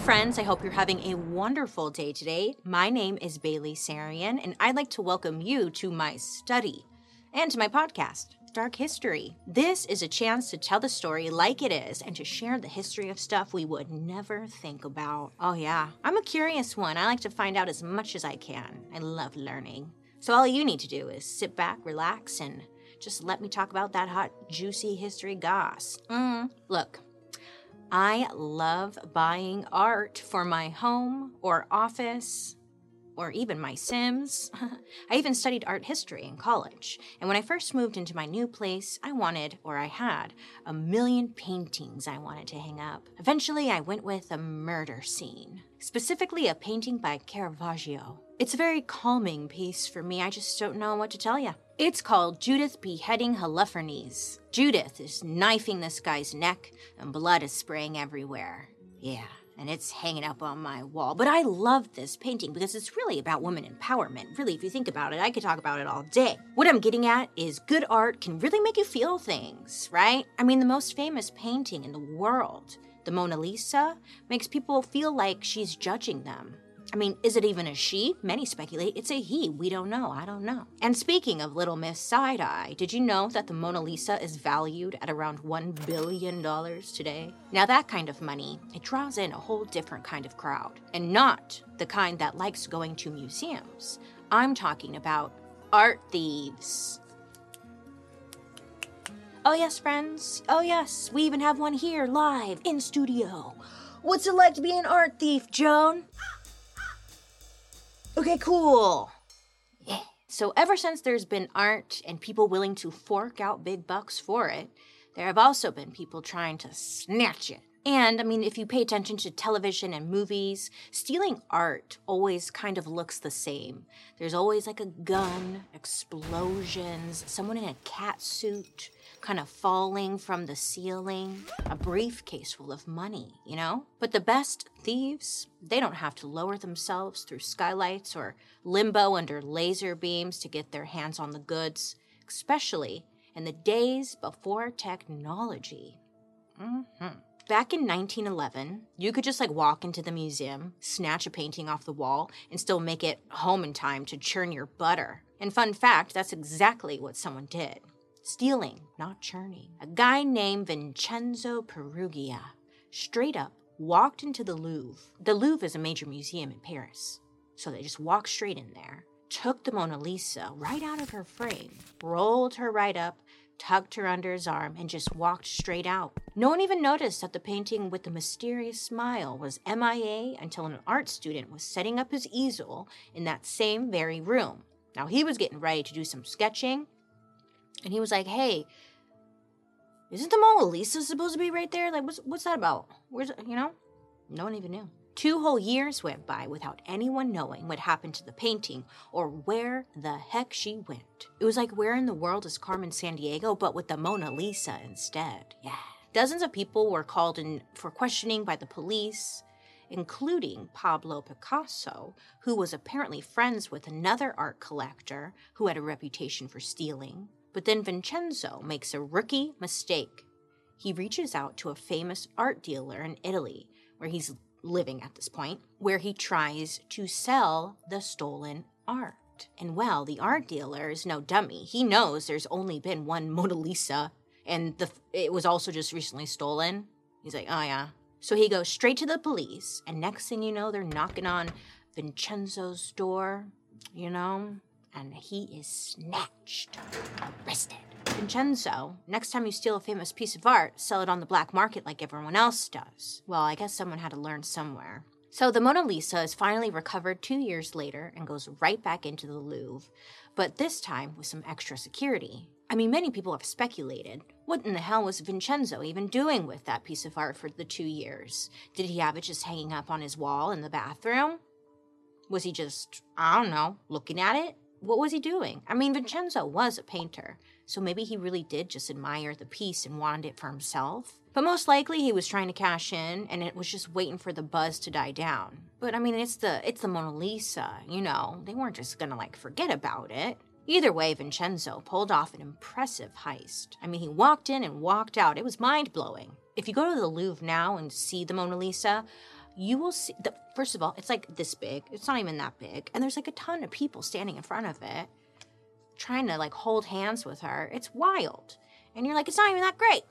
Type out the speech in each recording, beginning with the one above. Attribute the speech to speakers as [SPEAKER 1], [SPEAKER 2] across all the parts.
[SPEAKER 1] Friends. I hope you're having a wonderful day today. My name is Bailey Sarian, and I'd like to welcome you to my study and to my podcast, Dark History. This is a chance to tell the story like it is and to share the history of stuff we would never think about. Oh, yeah. I'm a curious one. I like to find out as much as I can. I love learning. So, all you need to do is sit back, relax, and just let me talk about that hot, juicy history goss. Mm, look, I love buying art for my home or office or even my Sims. I even studied art history in college. And when I first moved into my new place, I wanted, or I had, a million paintings I wanted to hang up. Eventually, I went with a murder scene, specifically a painting by Caravaggio. It's a very calming piece for me. I just don't know what to tell you. It's called Judith Beheading Holofernes. Judith is knifing this guy's neck, and blood is spraying everywhere. Yeah, and it's hanging up on my wall. But I love this painting because it's really about women empowerment. Really, if you think about it, I could talk about it all day. What I'm getting at is good art can really make you feel things, right? I mean, the most famous painting in the world, the Mona Lisa, makes people feel like she's judging them. I mean, is it even a she? Many speculate it's a he. We don't know. I don't know. And speaking of Little Miss Side Eye, did you know that the Mona Lisa is valued at around $1 billion today? Now, that kind of money, it draws in a whole different kind of crowd, and not the kind that likes going to museums. I'm talking about art thieves. Oh, yes, friends. Oh, yes. We even have one here live in studio. What's it like to be an art thief, Joan? Okay, cool. Yeah. So, ever since there's been art and people willing to fork out big bucks for it, there have also been people trying to snatch it. And I mean, if you pay attention to television and movies, stealing art always kind of looks the same. There's always like a gun, explosions, someone in a cat suit kind of falling from the ceiling, a briefcase full of money, you know? But the best thieves, they don't have to lower themselves through skylights or limbo under laser beams to get their hands on the goods, especially in the days before technology. Mm-hmm. Back in 1911, you could just like walk into the museum, snatch a painting off the wall, and still make it home in time to churn your butter. And fun fact, that's exactly what someone did. Stealing, not churning. A guy named Vincenzo Perugia straight up walked into the Louvre. The Louvre is a major museum in Paris. So they just walked straight in there, took the Mona Lisa right out of her frame, rolled her right up, tucked her under his arm, and just walked straight out. No one even noticed that the painting with the mysterious smile was MIA until an art student was setting up his easel in that same very room. Now he was getting ready to do some sketching, and he was like, "Hey, isn't the Mona Lisa supposed to be right there? Like, what's what's that about? Where's you know?" No one even knew. Two whole years went by without anyone knowing what happened to the painting or where the heck she went. It was like where in the world is Carmen Sandiego, but with the Mona Lisa instead. Yeah. Dozens of people were called in for questioning by the police, including Pablo Picasso, who was apparently friends with another art collector who had a reputation for stealing. But then Vincenzo makes a rookie mistake. He reaches out to a famous art dealer in Italy, where he's living at this point, where he tries to sell the stolen art. And well, the art dealer is no dummy. He knows there's only been one Mona Lisa, and the it was also just recently stolen. He's like, oh yeah. So he goes straight to the police, and next thing you know, they're knocking on Vincenzo's door, you know, and he is snatched, arrested. Vincenzo, next time you steal a famous piece of art, sell it on the black market like everyone else does. Well, I guess someone had to learn somewhere. So the Mona Lisa is finally recovered two years later and goes right back into the Louvre, but this time with some extra security. I mean, many people have speculated what in the hell was Vincenzo even doing with that piece of art for the two years? Did he have it just hanging up on his wall in the bathroom? Was he just, I don't know, looking at it? What was he doing? I mean, Vincenzo was a painter, so maybe he really did just admire the piece and wanted it for himself. But most likely he was trying to cash in and it was just waiting for the buzz to die down. But I mean, it's the it's the Mona Lisa, you know. They weren't just going to like forget about it. Either way, Vincenzo pulled off an impressive heist. I mean, he walked in and walked out. It was mind blowing. If you go to the Louvre now and see the Mona Lisa, you will see the first of all, it's like this big. It's not even that big. And there's like a ton of people standing in front of it trying to like hold hands with her. It's wild. And you're like, it's not even that great.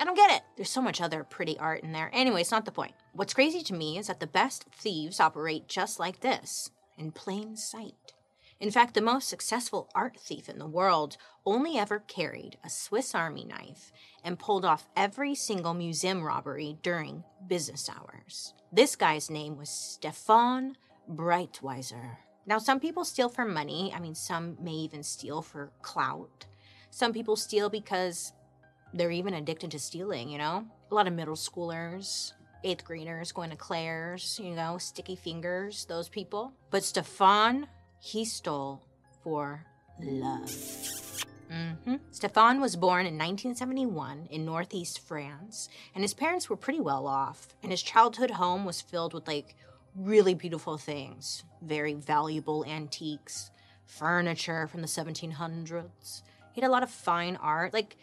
[SPEAKER 1] I don't get it. There's so much other pretty art in there. Anyway, it's not the point. What's crazy to me is that the best thieves operate just like this, in plain sight. In fact, the most successful art thief in the world only ever carried a Swiss Army knife and pulled off every single museum robbery during business hours. This guy's name was Stefan Breitwieser. Now, some people steal for money. I mean, some may even steal for clout. Some people steal because they're even addicted to stealing, you know? A lot of middle schoolers, eighth graders going to Claire's, you know, sticky fingers, those people. But Stefan, he stole for love. Mm-hmm. Stefan was born in 1971 in northeast France, and his parents were pretty well off. And his childhood home was filled with like really beautiful things, very valuable antiques, furniture from the 1700s. He had a lot of fine art. Like,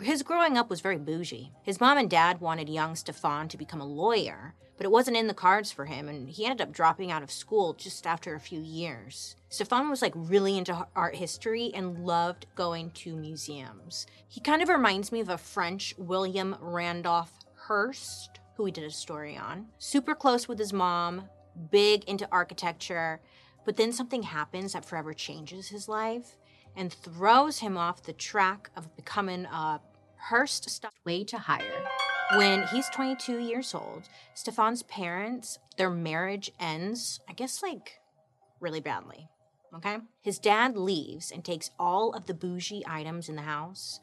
[SPEAKER 1] his growing up was very bougie. His mom and dad wanted young Stefan to become a lawyer, but it wasn't in the cards for him, and he ended up dropping out of school just after a few years. Stefan was like really into art history and loved going to museums. He kind of reminds me of a French William Randolph Hearst, who we did a story on. Super close with his mom, big into architecture, but then something happens that forever changes his life and throws him off the track of becoming a Hearst style way to hire. When he's 22 years old, Stefan's parents, their marriage ends, I guess, like really badly. Okay? His dad leaves and takes all of the bougie items in the house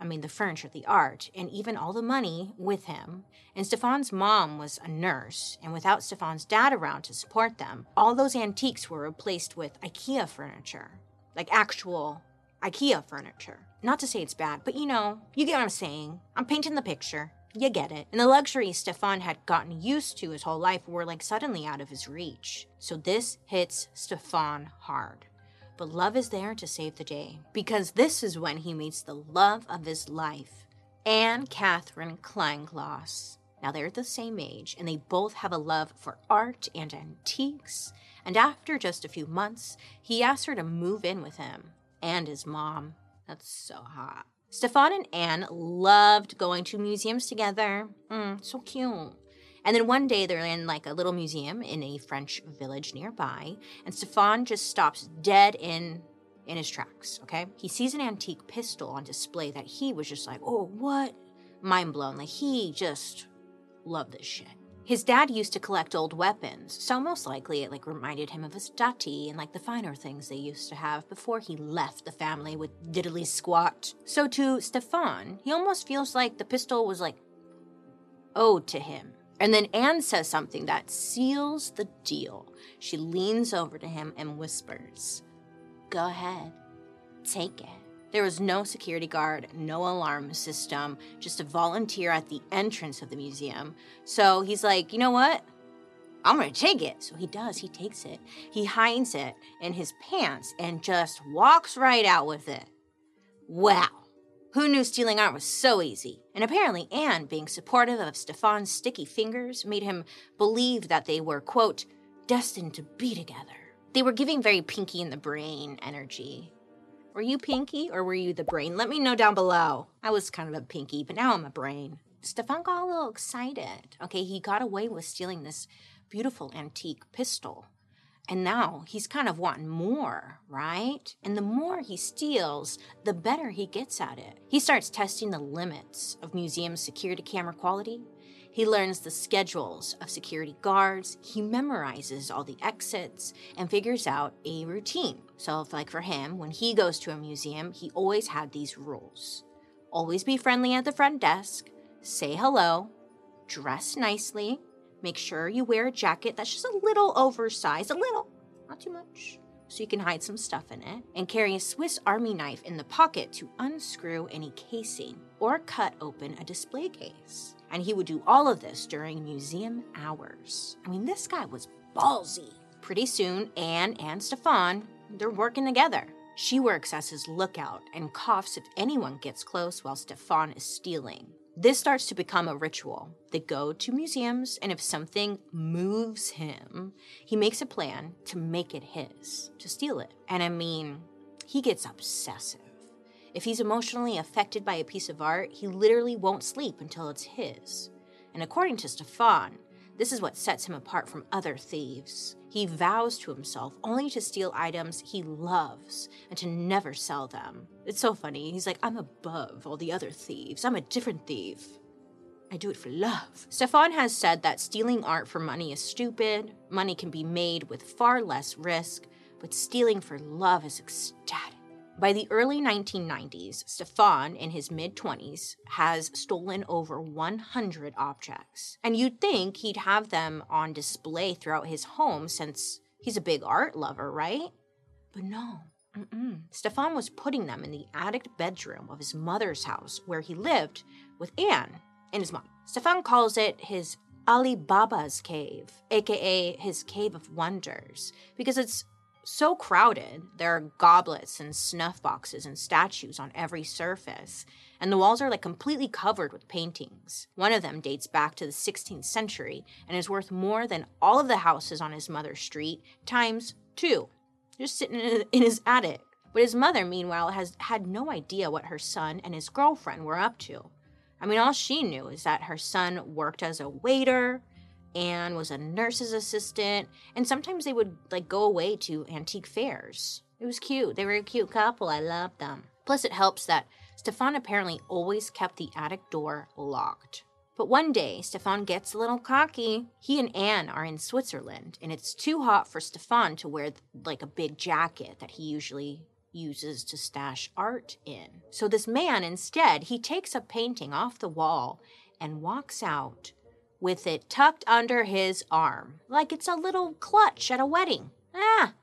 [SPEAKER 1] I mean, the furniture, the art, and even all the money with him. And Stefan's mom was a nurse, and without Stefan's dad around to support them, all those antiques were replaced with IKEA furniture. Like actual IKEA furniture. Not to say it's bad, but you know, you get what I'm saying. I'm painting the picture. You get it. And the luxuries Stefan had gotten used to his whole life were like suddenly out of his reach. So this hits Stefan hard but love is there to save the day because this is when he meets the love of his life, Anne Catherine Kleinklaus. Now they're the same age and they both have a love for art and antiques. And after just a few months, he asks her to move in with him and his mom. That's so hot. Stefan and Anne loved going to museums together. Mm, so cute. And then one day they're in like a little museum in a French village nearby, and Stefan just stops dead in in his tracks, okay? He sees an antique pistol on display that he was just like, "Oh, what?" Mind blown. Like he just loved this shit. His dad used to collect old weapons, so most likely it like reminded him of his dati and like the finer things they used to have before he left the family with diddly squat. So to Stefan, he almost feels like the pistol was like owed to him. And then Anne says something that seals the deal. She leans over to him and whispers, Go ahead, take it. There was no security guard, no alarm system, just a volunteer at the entrance of the museum. So he's like, You know what? I'm gonna take it. So he does, he takes it. He hides it in his pants and just walks right out with it. Wow. Who knew stealing art was so easy? And apparently, Anne, being supportive of Stefan's sticky fingers, made him believe that they were, quote, destined to be together. They were giving very Pinky in the Brain energy. Were you Pinky or were you the brain? Let me know down below. I was kind of a Pinky, but now I'm a brain. Stefan got a little excited. Okay, he got away with stealing this beautiful antique pistol. And now he's kind of wanting more, right? And the more he steals, the better he gets at it. He starts testing the limits of museum security camera quality. He learns the schedules of security guards. He memorizes all the exits and figures out a routine. So, if, like for him, when he goes to a museum, he always had these rules always be friendly at the front desk, say hello, dress nicely, Make sure you wear a jacket that's just a little oversized, a little, not too much, so you can hide some stuff in it, and carry a Swiss Army knife in the pocket to unscrew any casing or cut open a display case. And he would do all of this during museum hours. I mean, this guy was ballsy. Pretty soon, Anne and Stefan, they're working together. She works as his lookout and coughs if anyone gets close while Stefan is stealing. This starts to become a ritual. They go to museums, and if something moves him, he makes a plan to make it his, to steal it. And I mean, he gets obsessive. If he's emotionally affected by a piece of art, he literally won't sleep until it's his. And according to Stefan, this is what sets him apart from other thieves. He vows to himself only to steal items he loves and to never sell them. It's so funny. He's like, I'm above all the other thieves. I'm a different thief. I do it for love. Stefan has said that stealing art for money is stupid. Money can be made with far less risk, but stealing for love is ecstatic. By the early 1990s, Stefan, in his mid 20s, has stolen over 100 objects. And you'd think he'd have them on display throughout his home since he's a big art lover, right? But no. Mm-mm. Stefan was putting them in the attic bedroom of his mother's house where he lived with Anne and his mom. Stefan calls it his Alibaba's cave, aka his cave of wonders, because it's so crowded, there are goblets and snuff boxes and statues on every surface, and the walls are like completely covered with paintings. One of them dates back to the 16th century and is worth more than all of the houses on his mother's street times two, just sitting in his attic. But his mother, meanwhile, has had no idea what her son and his girlfriend were up to. I mean, all she knew is that her son worked as a waiter, Anne was a nurse's assistant, and sometimes they would like go away to antique fairs. It was cute. They were a cute couple. I loved them. Plus, it helps that Stefan apparently always kept the attic door locked. But one day, Stefan gets a little cocky. He and Anne are in Switzerland, and it's too hot for Stefan to wear like a big jacket that he usually uses to stash art in. So this man instead, he takes a painting off the wall and walks out with it tucked under his arm, like it's a little clutch at a wedding. Ah,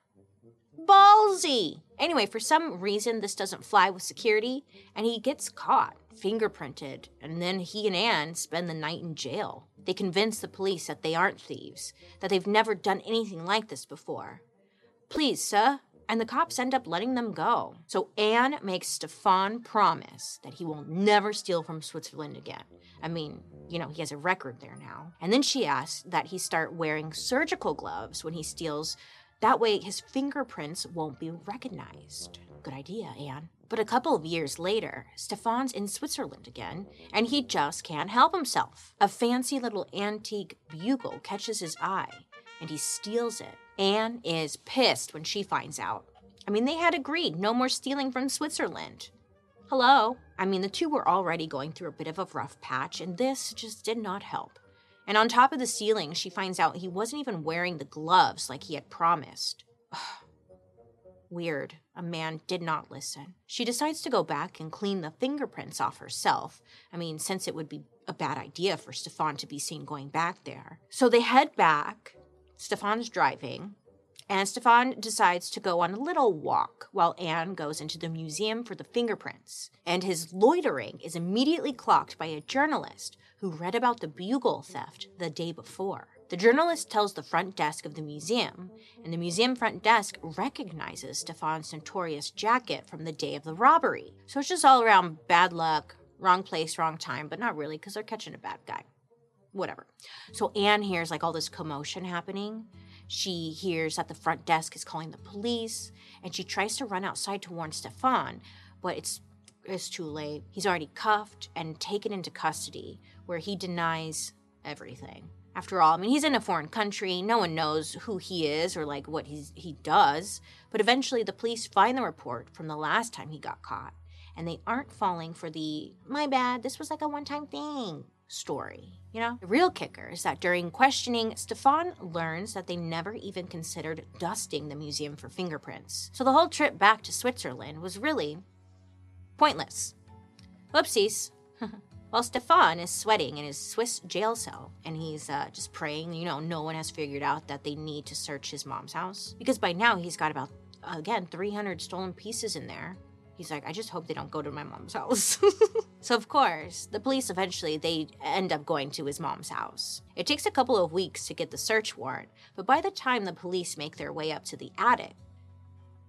[SPEAKER 1] ballsy. Anyway, for some reason, this doesn't fly with security, and he gets caught, fingerprinted, and then he and Anne spend the night in jail. They convince the police that they aren't thieves, that they've never done anything like this before. Please, sir, and the cops end up letting them go. So Anne makes Stefan promise that he will never steal from Switzerland again. I mean, you know, he has a record there now. And then she asks that he start wearing surgical gloves when he steals. That way his fingerprints won't be recognized. Good idea, Anne. But a couple of years later, Stefan's in Switzerland again, and he just can't help himself. A fancy little antique bugle catches his eye, and he steals it. Anne is pissed when she finds out. I mean, they had agreed no more stealing from Switzerland. Hello? I mean, the two were already going through a bit of a rough patch, and this just did not help. And on top of the ceiling, she finds out he wasn't even wearing the gloves like he had promised. Weird. A man did not listen. She decides to go back and clean the fingerprints off herself. I mean, since it would be a bad idea for Stefan to be seen going back there. So they head back. Stefan's driving. And Stefan decides to go on a little walk while Anne goes into the museum for the fingerprints. And his loitering is immediately clocked by a journalist who read about the bugle theft the day before. The journalist tells the front desk of the museum, and the museum front desk recognizes Stefan's notorious jacket from the day of the robbery. So it's just all around bad luck, wrong place, wrong time, but not really because they're catching a bad guy. Whatever. So Anne hears like all this commotion happening. She hears that the front desk is calling the police, and she tries to run outside to warn Stefan, but it's it's too late. He's already cuffed and taken into custody, where he denies everything. After all, I mean, he's in a foreign country. No one knows who he is or like what he's, he does. But eventually, the police find the report from the last time he got caught, and they aren't falling for the "my bad, this was like a one-time thing" story. You know, the real kicker is that during questioning, Stefan learns that they never even considered dusting the museum for fingerprints. So the whole trip back to Switzerland was really pointless. Whoopsies. While Stefan is sweating in his Swiss jail cell and he's uh, just praying, you know, no one has figured out that they need to search his mom's house. Because by now he's got about, again, 300 stolen pieces in there. He's like, I just hope they don't go to my mom's house. so of course, the police eventually they end up going to his mom's house. It takes a couple of weeks to get the search warrant, but by the time the police make their way up to the attic,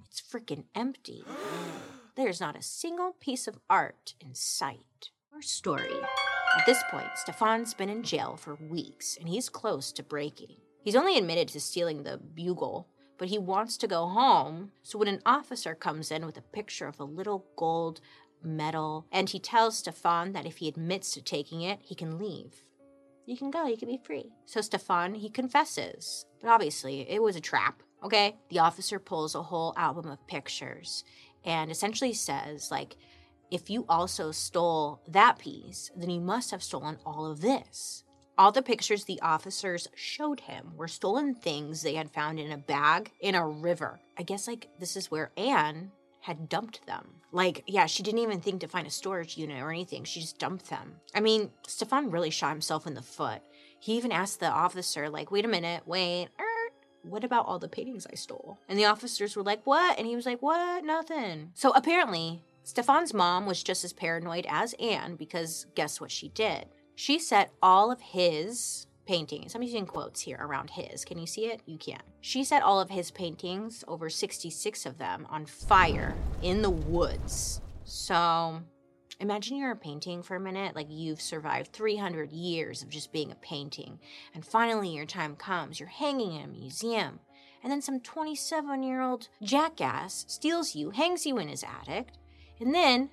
[SPEAKER 1] it's freaking empty. There's not a single piece of art in sight. Our story At this point, Stefan's been in jail for weeks and he's close to breaking. He's only admitted to stealing the bugle, but he wants to go home. So when an officer comes in with a picture of a little gold medal and he tells Stefan that if he admits to taking it, he can leave. You can go, you can be free. So Stefan, he confesses. But obviously, it was a trap, okay? The officer pulls a whole album of pictures and essentially says, like, if you also stole that piece, then you must have stolen all of this. All the pictures the officers showed him were stolen things they had found in a bag in a river. I guess, like, this is where Anne had dumped them. Like, yeah, she didn't even think to find a storage unit or anything. She just dumped them. I mean, Stefan really shot himself in the foot. He even asked the officer, like, wait a minute, wait, er, what about all the paintings I stole? And the officers were like, what? And he was like, what? Nothing. So apparently, Stefan's mom was just as paranoid as Anne because guess what she did? She set all of his paintings, I'm using quotes here around his. Can you see it? You can. She set all of his paintings, over 66 of them, on fire in the woods. So imagine you're a painting for a minute, like you've survived 300 years of just being a painting, and finally your time comes, you're hanging in a museum. And then some 27 year old jackass steals you, hangs you in his attic, and then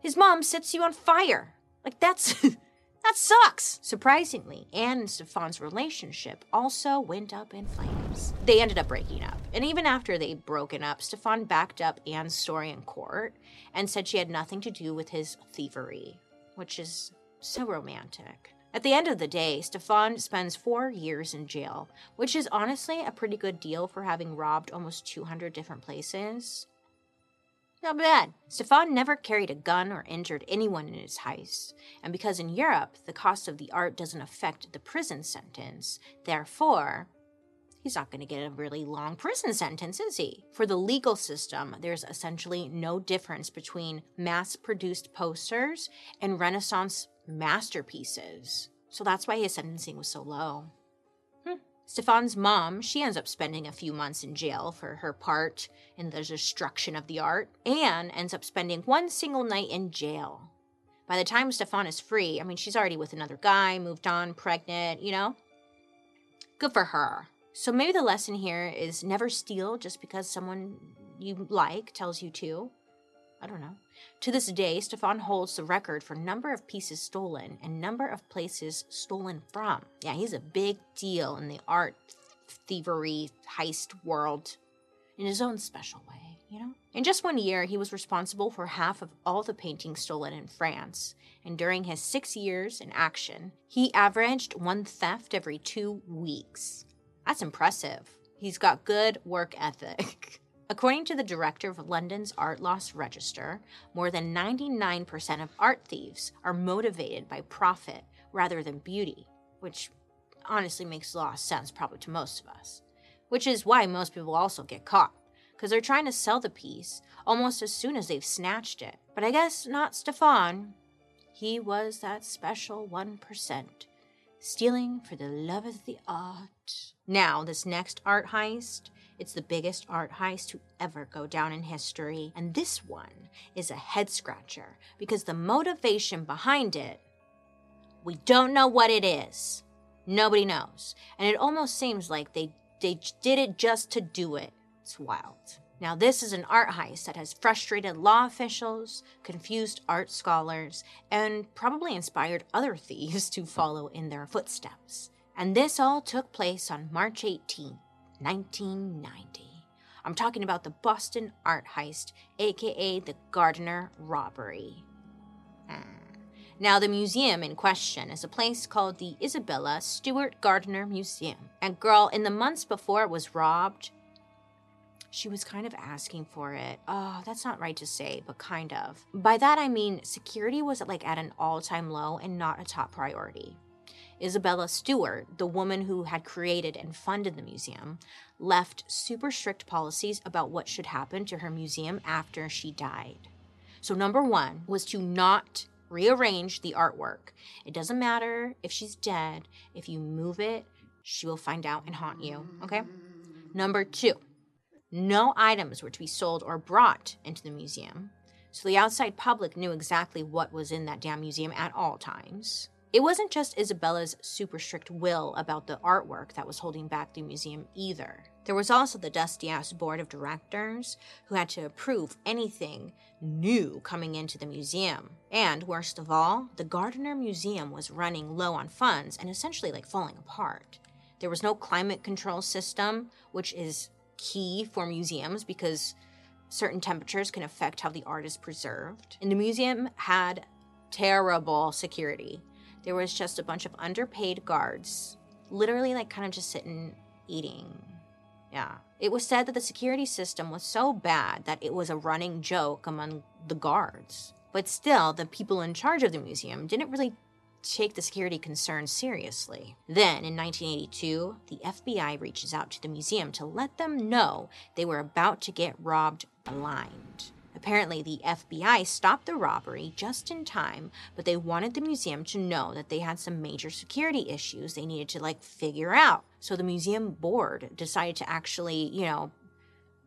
[SPEAKER 1] his mom sets you on fire. Like that's that sucks. Surprisingly, Anne and Stefan's relationship also went up in flames. They ended up breaking up. And even after they'd broken up, Stefan backed up Anne's story in court and said she had nothing to do with his thievery, which is so romantic. At the end of the day, Stefan spends four years in jail, which is honestly a pretty good deal for having robbed almost 200 different places. Not bad. Stefan never carried a gun or injured anyone in his heist, and because in Europe the cost of the art doesn't affect the prison sentence, therefore, he's not going to get a really long prison sentence, is he? For the legal system, there's essentially no difference between mass produced posters and Renaissance masterpieces. So that's why his sentencing was so low. Stefan's mom, she ends up spending a few months in jail for her part in the destruction of the art. Anne ends up spending one single night in jail. By the time Stefan is free, I mean, she's already with another guy, moved on, pregnant, you know? Good for her. So maybe the lesson here is never steal just because someone you like tells you to. I don't know. To this day, Stefan holds the record for number of pieces stolen and number of places stolen from. Yeah, he's a big deal in the art thievery heist world in his own special way, you know? In just one year, he was responsible for half of all the paintings stolen in France. And during his six years in action, he averaged one theft every two weeks. That's impressive. He's got good work ethic. According to the director of London's Art Loss Register, more than 99% of art thieves are motivated by profit rather than beauty, which honestly makes a lot of sense probably to most of us. Which is why most people also get caught, because they're trying to sell the piece almost as soon as they've snatched it. But I guess not Stefan. He was that special 1%, stealing for the love of the art. Now, this next art heist it's the biggest art heist to ever go down in history. And this one is a head scratcher because the motivation behind it, we don't know what it is. Nobody knows. And it almost seems like they, they did it just to do it. It's wild. Now, this is an art heist that has frustrated law officials, confused art scholars, and probably inspired other thieves to follow in their footsteps. And this all took place on March 18, 1990. I'm talking about the Boston art heist, aka the Gardner robbery. Hmm. Now, the museum in question is a place called the Isabella Stewart Gardner Museum. And, girl, in the months before it was robbed, she was kind of asking for it. Oh, that's not right to say, but kind of. By that I mean security was like at an all-time low and not a top priority. Isabella Stewart, the woman who had created and funded the museum, left super strict policies about what should happen to her museum after she died. So, number one was to not rearrange the artwork. It doesn't matter if she's dead, if you move it, she will find out and haunt you, okay? Number two, no items were to be sold or brought into the museum. so the outside public knew exactly what was in that damn museum at all times. It wasn't just Isabella's super strict will about the artwork that was holding back the museum either. There was also the dusty ass board of directors who had to approve anything new coming into the museum. And worst of all, the Gardner Museum was running low on funds and essentially like falling apart. There was no climate control system, which is key for museums because certain temperatures can affect how the art is preserved. And the museum had terrible security. There was just a bunch of underpaid guards, literally like kind of just sitting eating yeah. It was said that the security system was so bad that it was a running joke among the guards. But still, the people in charge of the museum didn't really take the security concerns seriously. Then, in 1982, the FBI reaches out to the museum to let them know they were about to get robbed blind. Apparently, the FBI stopped the robbery just in time, but they wanted the museum to know that they had some major security issues they needed to like figure out. So the museum board decided to actually, you know,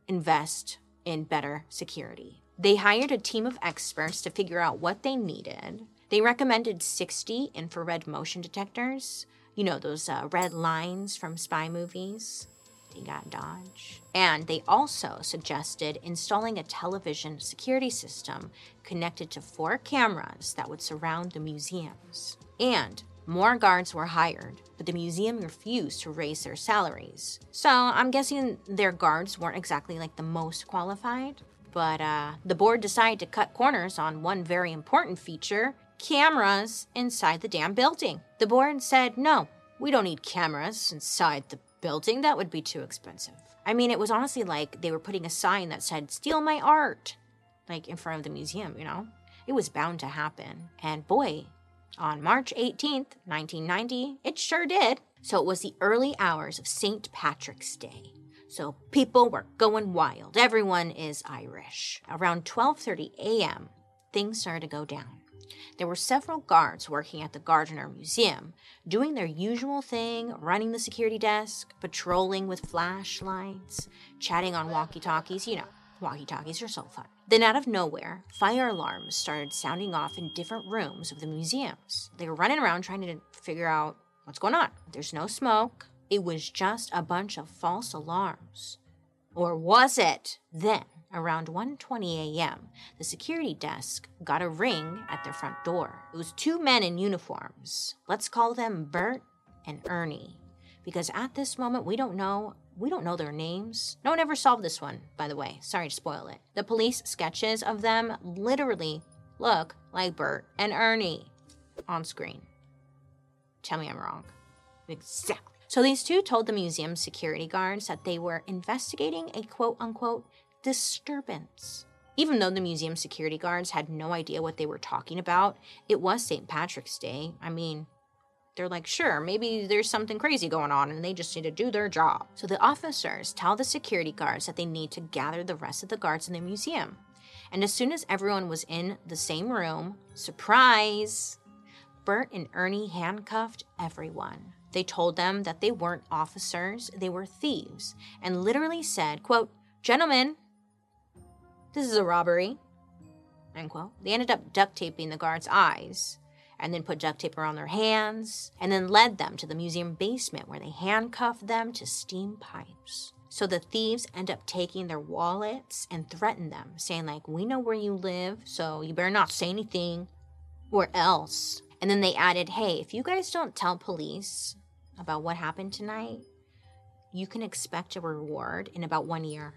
[SPEAKER 1] invest in better security. They hired a team of experts to figure out what they needed. They recommended 60 infrared motion detectors, you know, those uh, red lines from spy movies. They got Dodge. And they also suggested installing a television security system connected to four cameras that would surround the museums. And more guards were hired, but the museum refused to raise their salaries. So I'm guessing their guards weren't exactly like the most qualified. But uh, the board decided to cut corners on one very important feature cameras inside the damn building. The board said, no, we don't need cameras inside the building, that would be too expensive. I mean, it was honestly like they were putting a sign that said, Steal my art, like in front of the museum, you know? It was bound to happen. And boy, on March 18th, 1990, it sure did. So it was the early hours of St. Patrick's Day. So people were going wild. Everyone is Irish. Around 12:30 a.m., things started to go down. There were several guards working at the Gardner Museum, doing their usual thing, running the security desk, patrolling with flashlights, chatting on walkie talkies. You know, walkie talkies are so fun. Then, out of nowhere, fire alarms started sounding off in different rooms of the museums. They were running around trying to figure out what's going on. There's no smoke. It was just a bunch of false alarms. Or was it? Then, Around 1:20 a.m., the security desk got a ring at their front door. It was two men in uniforms. Let's call them Bert and Ernie. Because at this moment we don't know we don't know their names. No one ever solved this one, by the way. Sorry to spoil it. The police sketches of them literally look like Bert and Ernie on screen. Tell me I'm wrong. Exactly. So these two told the museum security guards that they were investigating a quote unquote disturbance. Even though the museum security guards had no idea what they were talking about, it was St. Patrick's Day. I mean, they're like, sure, maybe there's something crazy going on and they just need to do their job. So the officers tell the security guards that they need to gather the rest of the guards in the museum. And as soon as everyone was in the same room, surprise, Bert and Ernie handcuffed everyone. They told them that they weren't officers, they were thieves, and literally said, quote, Gentlemen, this is a robbery. End quote. They ended up duct taping the guards' eyes and then put duct tape around their hands and then led them to the museum basement where they handcuffed them to steam pipes. So the thieves end up taking their wallets and threaten them, saying, like, we know where you live, so you better not say anything or else. And then they added, hey, if you guys don't tell police about what happened tonight, you can expect a reward in about one year.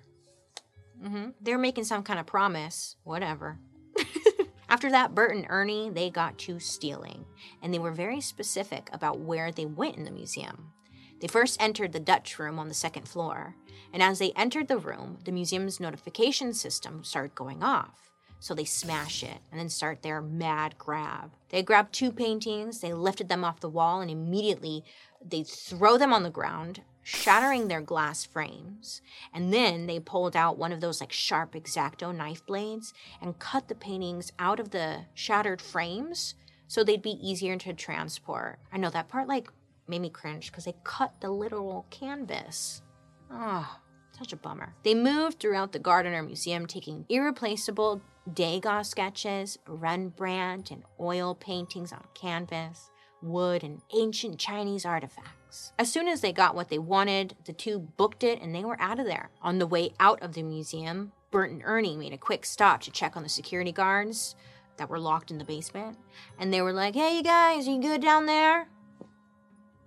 [SPEAKER 1] Mm-hmm. They're making some kind of promise. Whatever. After that, Bert and Ernie, they got to stealing, and they were very specific about where they went in the museum. They first entered the Dutch room on the second floor, and as they entered the room, the museum's notification system started going off. So they smash it and then start their mad grab. They grab two paintings, they lifted them off the wall, and immediately they throw them on the ground, shattering their glass frames. And then they pulled out one of those like sharp exacto knife blades and cut the paintings out of the shattered frames so they'd be easier to transport. I know that part like made me cringe because they cut the literal canvas. Oh. Such a bummer. They moved throughout the Gardner Museum, taking irreplaceable Degas sketches, Rembrandt, and oil paintings on canvas, wood, and ancient Chinese artifacts. As soon as they got what they wanted, the two booked it and they were out of there. On the way out of the museum, Bert and Ernie made a quick stop to check on the security guards that were locked in the basement. And they were like, hey, you guys, you good down there?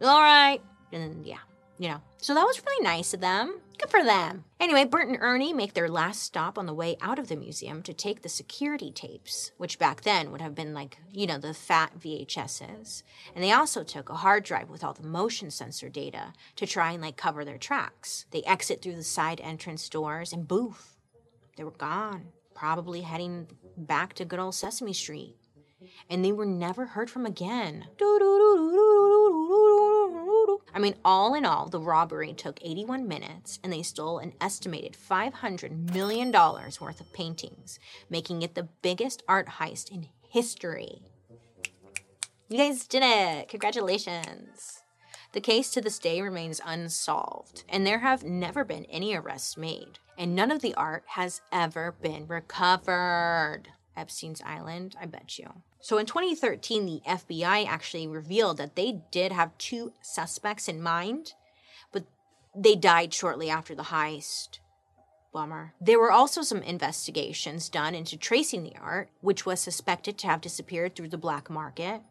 [SPEAKER 1] All right. And then, yeah, you know. So that was really nice of them. Good for them. Anyway, Bert and Ernie make their last stop on the way out of the museum to take the security tapes, which back then would have been like, you know, the fat VHSs. And they also took a hard drive with all the motion sensor data to try and like cover their tracks. They exit through the side entrance doors and boof, they were gone, probably heading back to good old Sesame Street. And they were never heard from again. I mean, all in all, the robbery took 81 minutes and they stole an estimated $500 million worth of paintings, making it the biggest art heist in history. You guys did it! Congratulations! The case to this day remains unsolved, and there have never been any arrests made, and none of the art has ever been recovered. Epstein's Island, I bet you. So in 2013, the FBI actually revealed that they did have two suspects in mind, but they died shortly after the heist. Bummer. There were also some investigations done into tracing the art, which was suspected to have disappeared through the black market.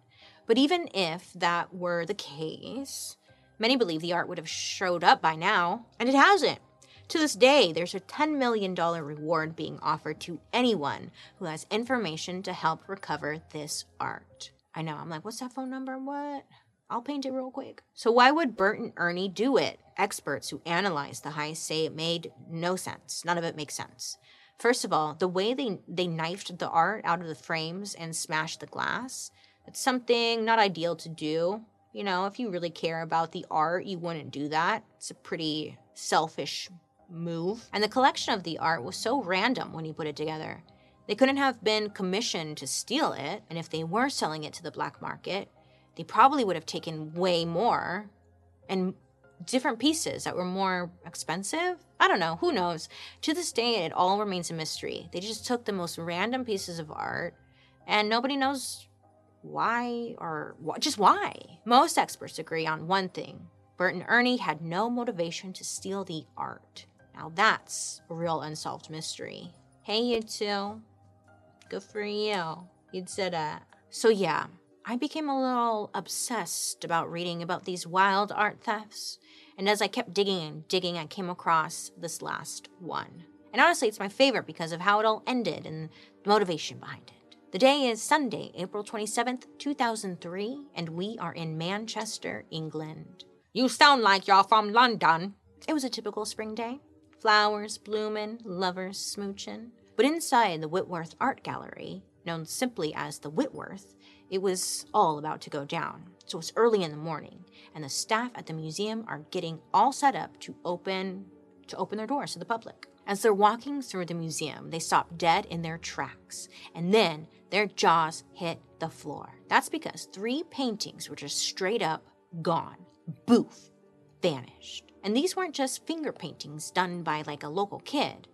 [SPEAKER 1] But even if that were the case, many believe the art would have showed up by now, and it hasn't. To this day, there's a $10 million reward being offered to anyone who has information to help recover this art. I know, I'm like, what's that phone number? What? I'll paint it real quick. So, why would Bert and Ernie do it? Experts who analyze the heist say it made no sense. None of it makes sense. First of all, the way they, they knifed the art out of the frames and smashed the glass, it's something not ideal to do. You know, if you really care about the art, you wouldn't do that. It's a pretty selfish move. And the collection of the art was so random when he put it together. They couldn't have been commissioned to steal it, and if they were selling it to the black market, they probably would have taken way more and different pieces that were more expensive. I don't know, who knows? To this day, it all remains a mystery. They just took the most random pieces of art, and nobody knows why or just why. Most experts agree on one thing Bert and Ernie had no motivation to steal the art. Now that's a real unsolved mystery. Hey, you two. Good for you. You did it. So, yeah, I became a little obsessed about reading about these wild art thefts. And as I kept digging and digging, I came across this last one. And honestly, it's my favorite because of how it all ended and the motivation behind it. The day is Sunday, April 27th, 2003, and we are in Manchester, England. You sound like you're from London. It was a typical spring day flowers blooming, lovers smooching. But inside the Whitworth Art Gallery, known simply as the Whitworth, it was all about to go down. So it's early in the morning, and the staff at the museum are getting all set up to open to open their doors to the public. As they're walking through the museum, they stop dead in their tracks, and then their jaws hit the floor. That's because three paintings were just straight up gone. Boof, vanished. And these weren't just finger paintings done by like a local kid.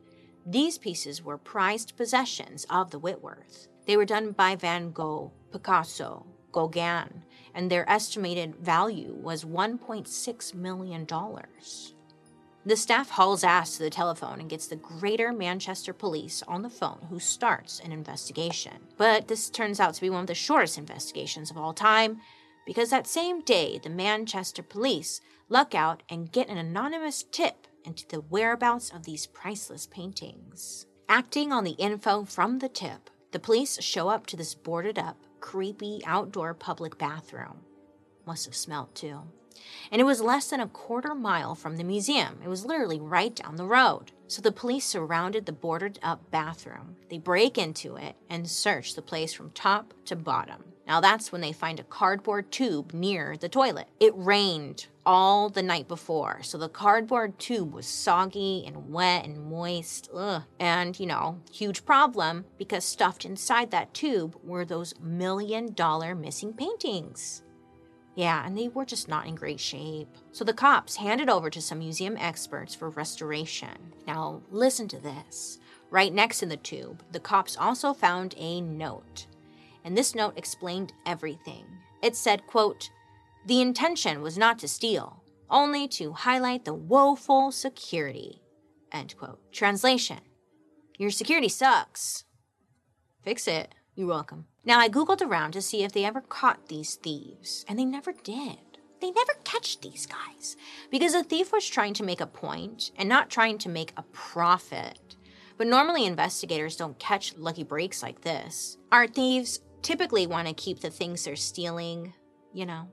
[SPEAKER 1] These pieces were prized possessions of the Whitworth. They were done by Van Gogh, Picasso, Gauguin, and their estimated value was $1.6 million. The staff hauls ass to the telephone and gets the Greater Manchester Police on the phone, who starts an investigation. But this turns out to be one of the shortest investigations of all time, because that same day, the Manchester Police luck out and get an anonymous tip into the whereabouts of these priceless paintings. Acting on the info from the tip, the police show up to this boarded up, creepy outdoor public bathroom. Must have smelt too. And it was less than a quarter mile from the museum. It was literally right down the road. So the police surrounded the boarded up bathroom. They break into it and search the place from top to bottom. Now that's when they find a cardboard tube near the toilet. It rained all the night before, so the cardboard tube was soggy and wet and moist. Ugh. And, you know, huge problem because stuffed inside that tube were those million dollar missing paintings. Yeah, and they were just not in great shape. So the cops handed over to some museum experts for restoration. Now, listen to this. Right next to the tube, the cops also found a note. And this note explained everything. It said, quote, "The intention was not to steal, only to highlight the woeful security." End quote. Translation: Your security sucks. Fix it. You're welcome. Now, I Googled around to see if they ever caught these thieves, and they never did. They never catch these guys because a thief was trying to make a point and not trying to make a profit. But normally, investigators don't catch lucky breaks like this. Art thieves typically want to keep the things they're stealing, you know.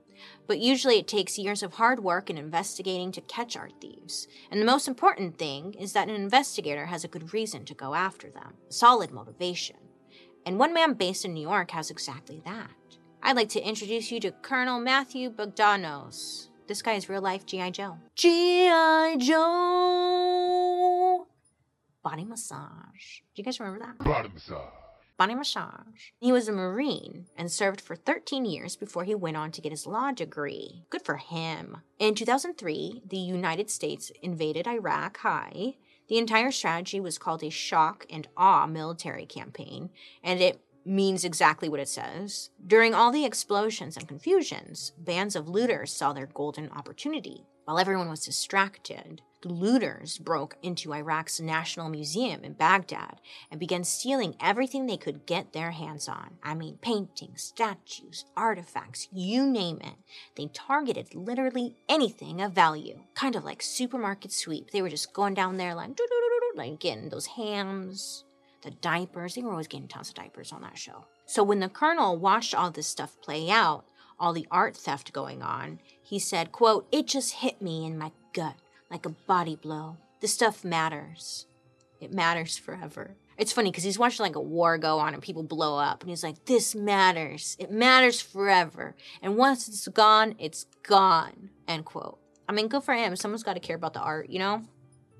[SPEAKER 1] But usually, it takes years of hard work and investigating to catch art thieves. And the most important thing is that an investigator has a good reason to go after them solid motivation. And one man based in New York has exactly that. I'd like to introduce you to Colonel Matthew Bogdanos. This guy is real life G.I. Joe. G.I. Joe! Body massage. Do you guys remember that?
[SPEAKER 2] Body massage.
[SPEAKER 1] Body massage. He was a Marine and served for 13 years before he went on to get his law degree. Good for him. In 2003, the United States invaded Iraq High the entire strategy was called a shock and awe military campaign, and it means exactly what it says. During all the explosions and confusions, bands of looters saw their golden opportunity. While everyone was distracted, the looters broke into Iraq's National Museum in Baghdad and began stealing everything they could get their hands on. I mean, paintings, statues, artifacts, you name it. They targeted literally anything of value. Kind of like supermarket sweep. They were just going down there like, like getting those hams, the diapers. They were always getting tons of diapers on that show. So when the colonel watched all this stuff play out, all the art theft going on, he said, quote, it just hit me in my gut like a body blow. This stuff matters. It matters forever. It's funny because he's watching like a war go on and people blow up, and he's like, This matters. It matters forever. And once it's gone, it's gone. End quote. I mean, good for him. Someone's got to care about the art, you know?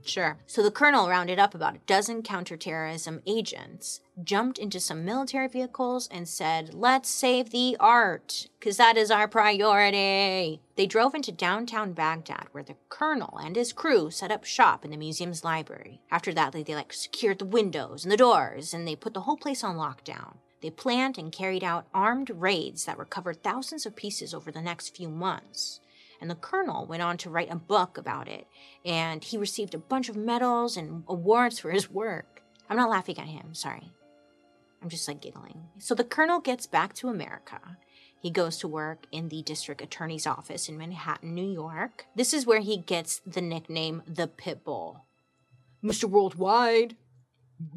[SPEAKER 1] Sure. So the colonel rounded up about a dozen counterterrorism agents, jumped into some military vehicles, and said, Let's save the art, because that is our priority. They drove into downtown Baghdad, where the colonel and his crew set up shop in the museum's library. After that, they, they like secured the windows and the doors, and they put the whole place on lockdown. They planned and carried out armed raids that recovered thousands of pieces over the next few months. And the colonel went on to write a book about it. And he received a bunch of medals and awards for his work. I'm not laughing at him, sorry. I'm just like giggling. So the colonel gets back to America. He goes to work in the district attorney's office in Manhattan, New York. This is where he gets the nickname the Pitbull. Mr. Worldwide,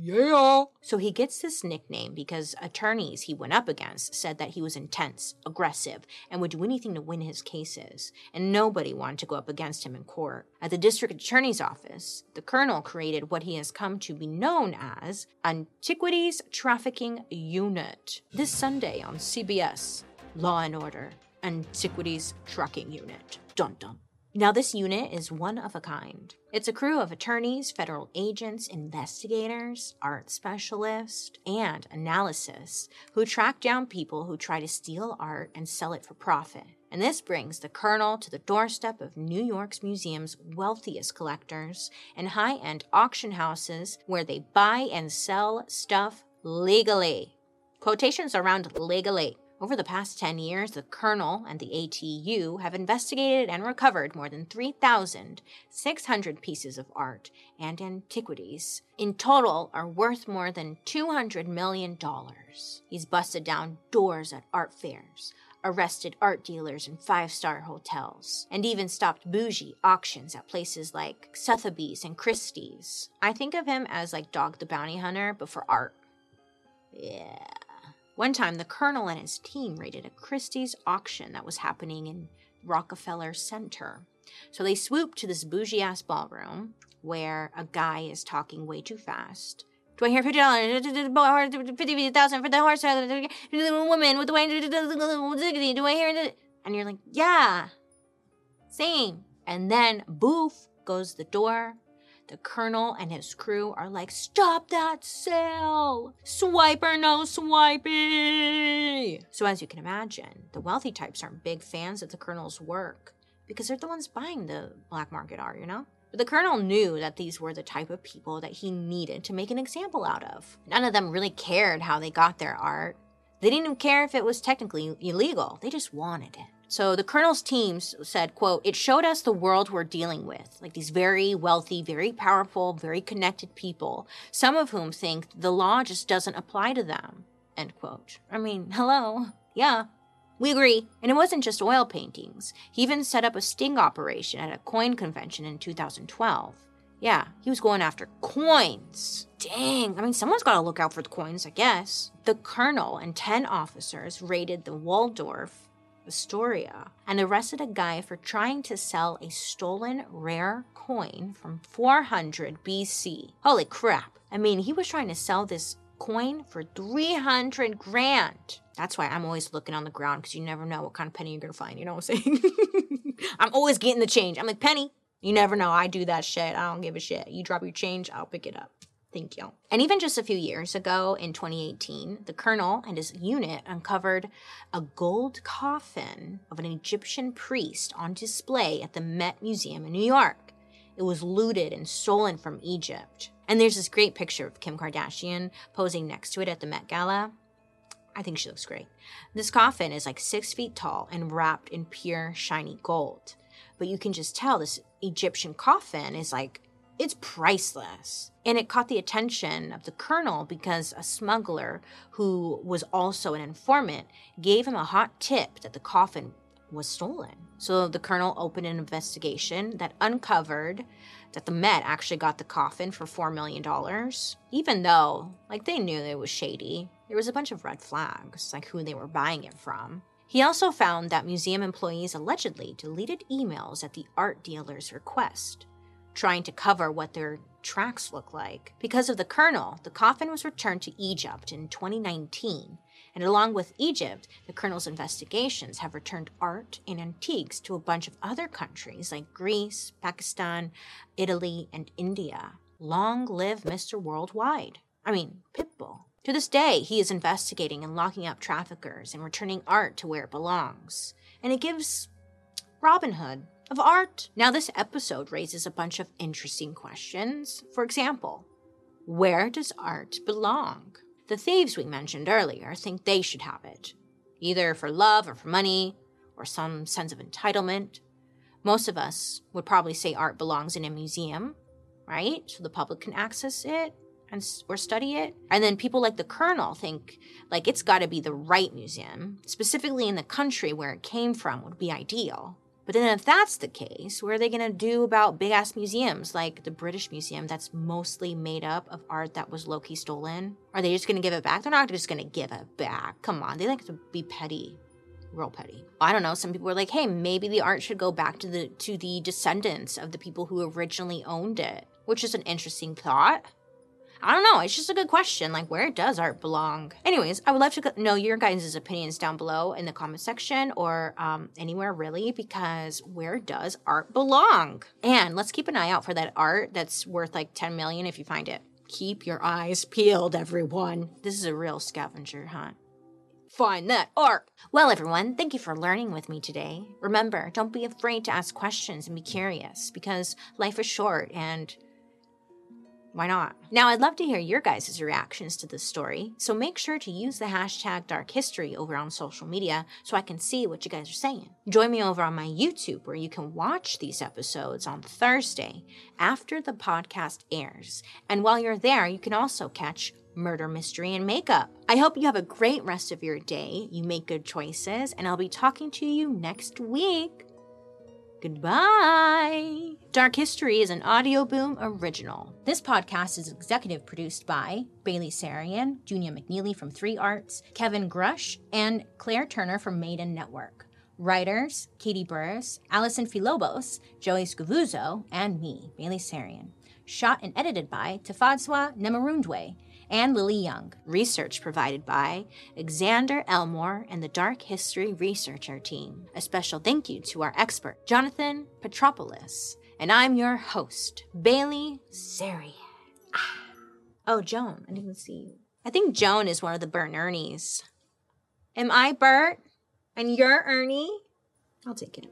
[SPEAKER 1] yeah. So he gets this nickname because attorneys he went up against said that he was intense, aggressive, and would do anything to win his cases, and nobody wanted to go up against him in court. At the district attorney's office, the colonel created what he has come to be known as Antiquities Trafficking Unit. This Sunday on CBS, Law and Order, Antiquities Tracking Unit. Dun dun. Now, this unit is one of a kind. It's a crew of attorneys, federal agents, investigators, art specialists, and analysts who track down people who try to steal art and sell it for profit. And this brings the colonel to the doorstep of New York's museum's wealthiest collectors and high end auction houses where they buy and sell stuff legally. Quotations around legally over the past 10 years, the Colonel and the ATU have investigated and recovered more than 3,600 pieces of art and antiquities. In total, are worth more than $200 million. He's busted down doors at art fairs, arrested art dealers in five star hotels, and even stopped bougie auctions at places like Sotheby's and Christie's. I think of him as like Dog the Bounty Hunter, but for art. Yeah. One time, the colonel and his team raided a Christie's auction that was happening in Rockefeller Center. So they swooped to this bougie ass ballroom where a guy is talking way too fast. Do I hear fifty dollars? Fifty thousand for the horse? Uh, the woman with the way? Do I hear? And you're like, yeah, same. And then boof goes the door. The colonel and his crew are like, Stop that sale! Swiper, no swipey! So, as you can imagine, the wealthy types aren't big fans of the colonel's work because they're the ones buying the black market art, you know? But the colonel knew that these were the type of people that he needed to make an example out of. None of them really cared how they got their art. They didn't even care if it was technically illegal. They just wanted it. So the colonel's team said, quote, it showed us the world we're dealing with, like these very wealthy, very powerful, very connected people, some of whom think the law just doesn't apply to them, end quote. I mean, hello. Yeah, we agree. And it wasn't just oil paintings. He even set up a sting operation at a coin convention in 2012. Yeah, he was going after coins. Dang, I mean, someone's got to look out for the coins, I guess. The colonel and 10 officers raided the Waldorf Astoria and arrested a guy for trying to sell a stolen rare coin from 400 BC. Holy crap. I mean, he was trying to sell this coin for 300 grand. That's why I'm always looking on the ground because you never know what kind of penny you're going to find. You know what I'm saying? I'm always getting the change. I'm like, Penny, you never know. I do that shit. I don't give a shit. You drop your change, I'll pick it up. Thank you. And even just a few years ago in 2018, the colonel and his unit uncovered a gold coffin of an Egyptian priest on display at the Met Museum in New York. It was looted and stolen from Egypt. And there's this great picture of Kim Kardashian posing next to it at the Met Gala. I think she looks great. This coffin is like six feet tall and wrapped in pure, shiny gold. But you can just tell this Egyptian coffin is like, it's priceless. And it caught the attention of the colonel because a smuggler who was also an informant gave him a hot tip that the coffin was stolen. So the colonel opened an investigation that uncovered that the Met actually got the coffin for $4 million, even though, like, they knew it was shady. There was a bunch of red flags, like who they were buying it from. He also found that museum employees allegedly deleted emails at the art dealer's request, trying to cover what their tracks look like. Because of the colonel, the coffin was returned to Egypt in 2019 and along with Egypt, the colonel's investigations have returned art and antiques to a bunch of other countries like Greece, Pakistan, Italy, and India. Long live Mr. Worldwide. I mean, Pitbull. To this day, he is investigating and locking up traffickers and returning art to where it belongs. And it gives Robin Hood of art. Now, this episode raises a bunch of interesting questions. For example, where does art belong? The thieves we mentioned earlier think they should have it, either for love or for money or some sense of entitlement. Most of us would probably say art belongs in a museum, right? So the public can access it and or study it. And then people like the Colonel think like it's got to be the right museum, specifically in the country where it came from would be ideal. But then, if that's the case, what are they going to do about big ass museums like the British Museum that's mostly made up of art that was low key stolen? Are they just going to give it back? They're not just going to give it back. Come on, they like to be petty, real petty. I don't know. Some people were like, "Hey, maybe the art should go back to the to the descendants of the people who originally owned it," which is an interesting thought. I don't know. It's just a good question. Like, where does art belong? Anyways, I would love to know your guys' opinions down below in the comment section or um, anywhere really, because where does art belong? And let's keep an eye out for that art that's worth like 10 million if you find it. Keep your eyes peeled, everyone. This is a real scavenger hunt find that art. Well, everyone, thank you for learning with me today. Remember, don't be afraid to ask questions and be curious because life is short and why not? Now, I'd love to hear your guys' reactions to this story, so make sure to use the hashtag Dark History over on social media so I can see what you guys are saying. Join me over on my YouTube where you can watch these episodes on Thursday after the podcast airs. And while you're there, you can also catch Murder, Mystery, and Makeup. I hope you have a great rest of your day, you make good choices, and I'll be talking to you next week. Goodbye. Dark History is an Audioboom original. This podcast is executive produced by Bailey Sarian, Junia McNeely from Three Arts, Kevin Grush, and Claire Turner from Maiden Network. Writers Katie Burris, Allison Filobos, Joey Scavuzzo, and me, Bailey Sarian. Shot and edited by Tafadzwa Nemarundwe and Lily Young. Research provided by Xander Elmore and the Dark History Researcher Team. A special thank you to our expert, Jonathan Petropoulos, And I'm your host, Bailey Sari. Ah. Oh, Joan, I didn't see you. I think Joan is one of the Bert Ernies. Am I Bert? And you're Ernie? I'll take it.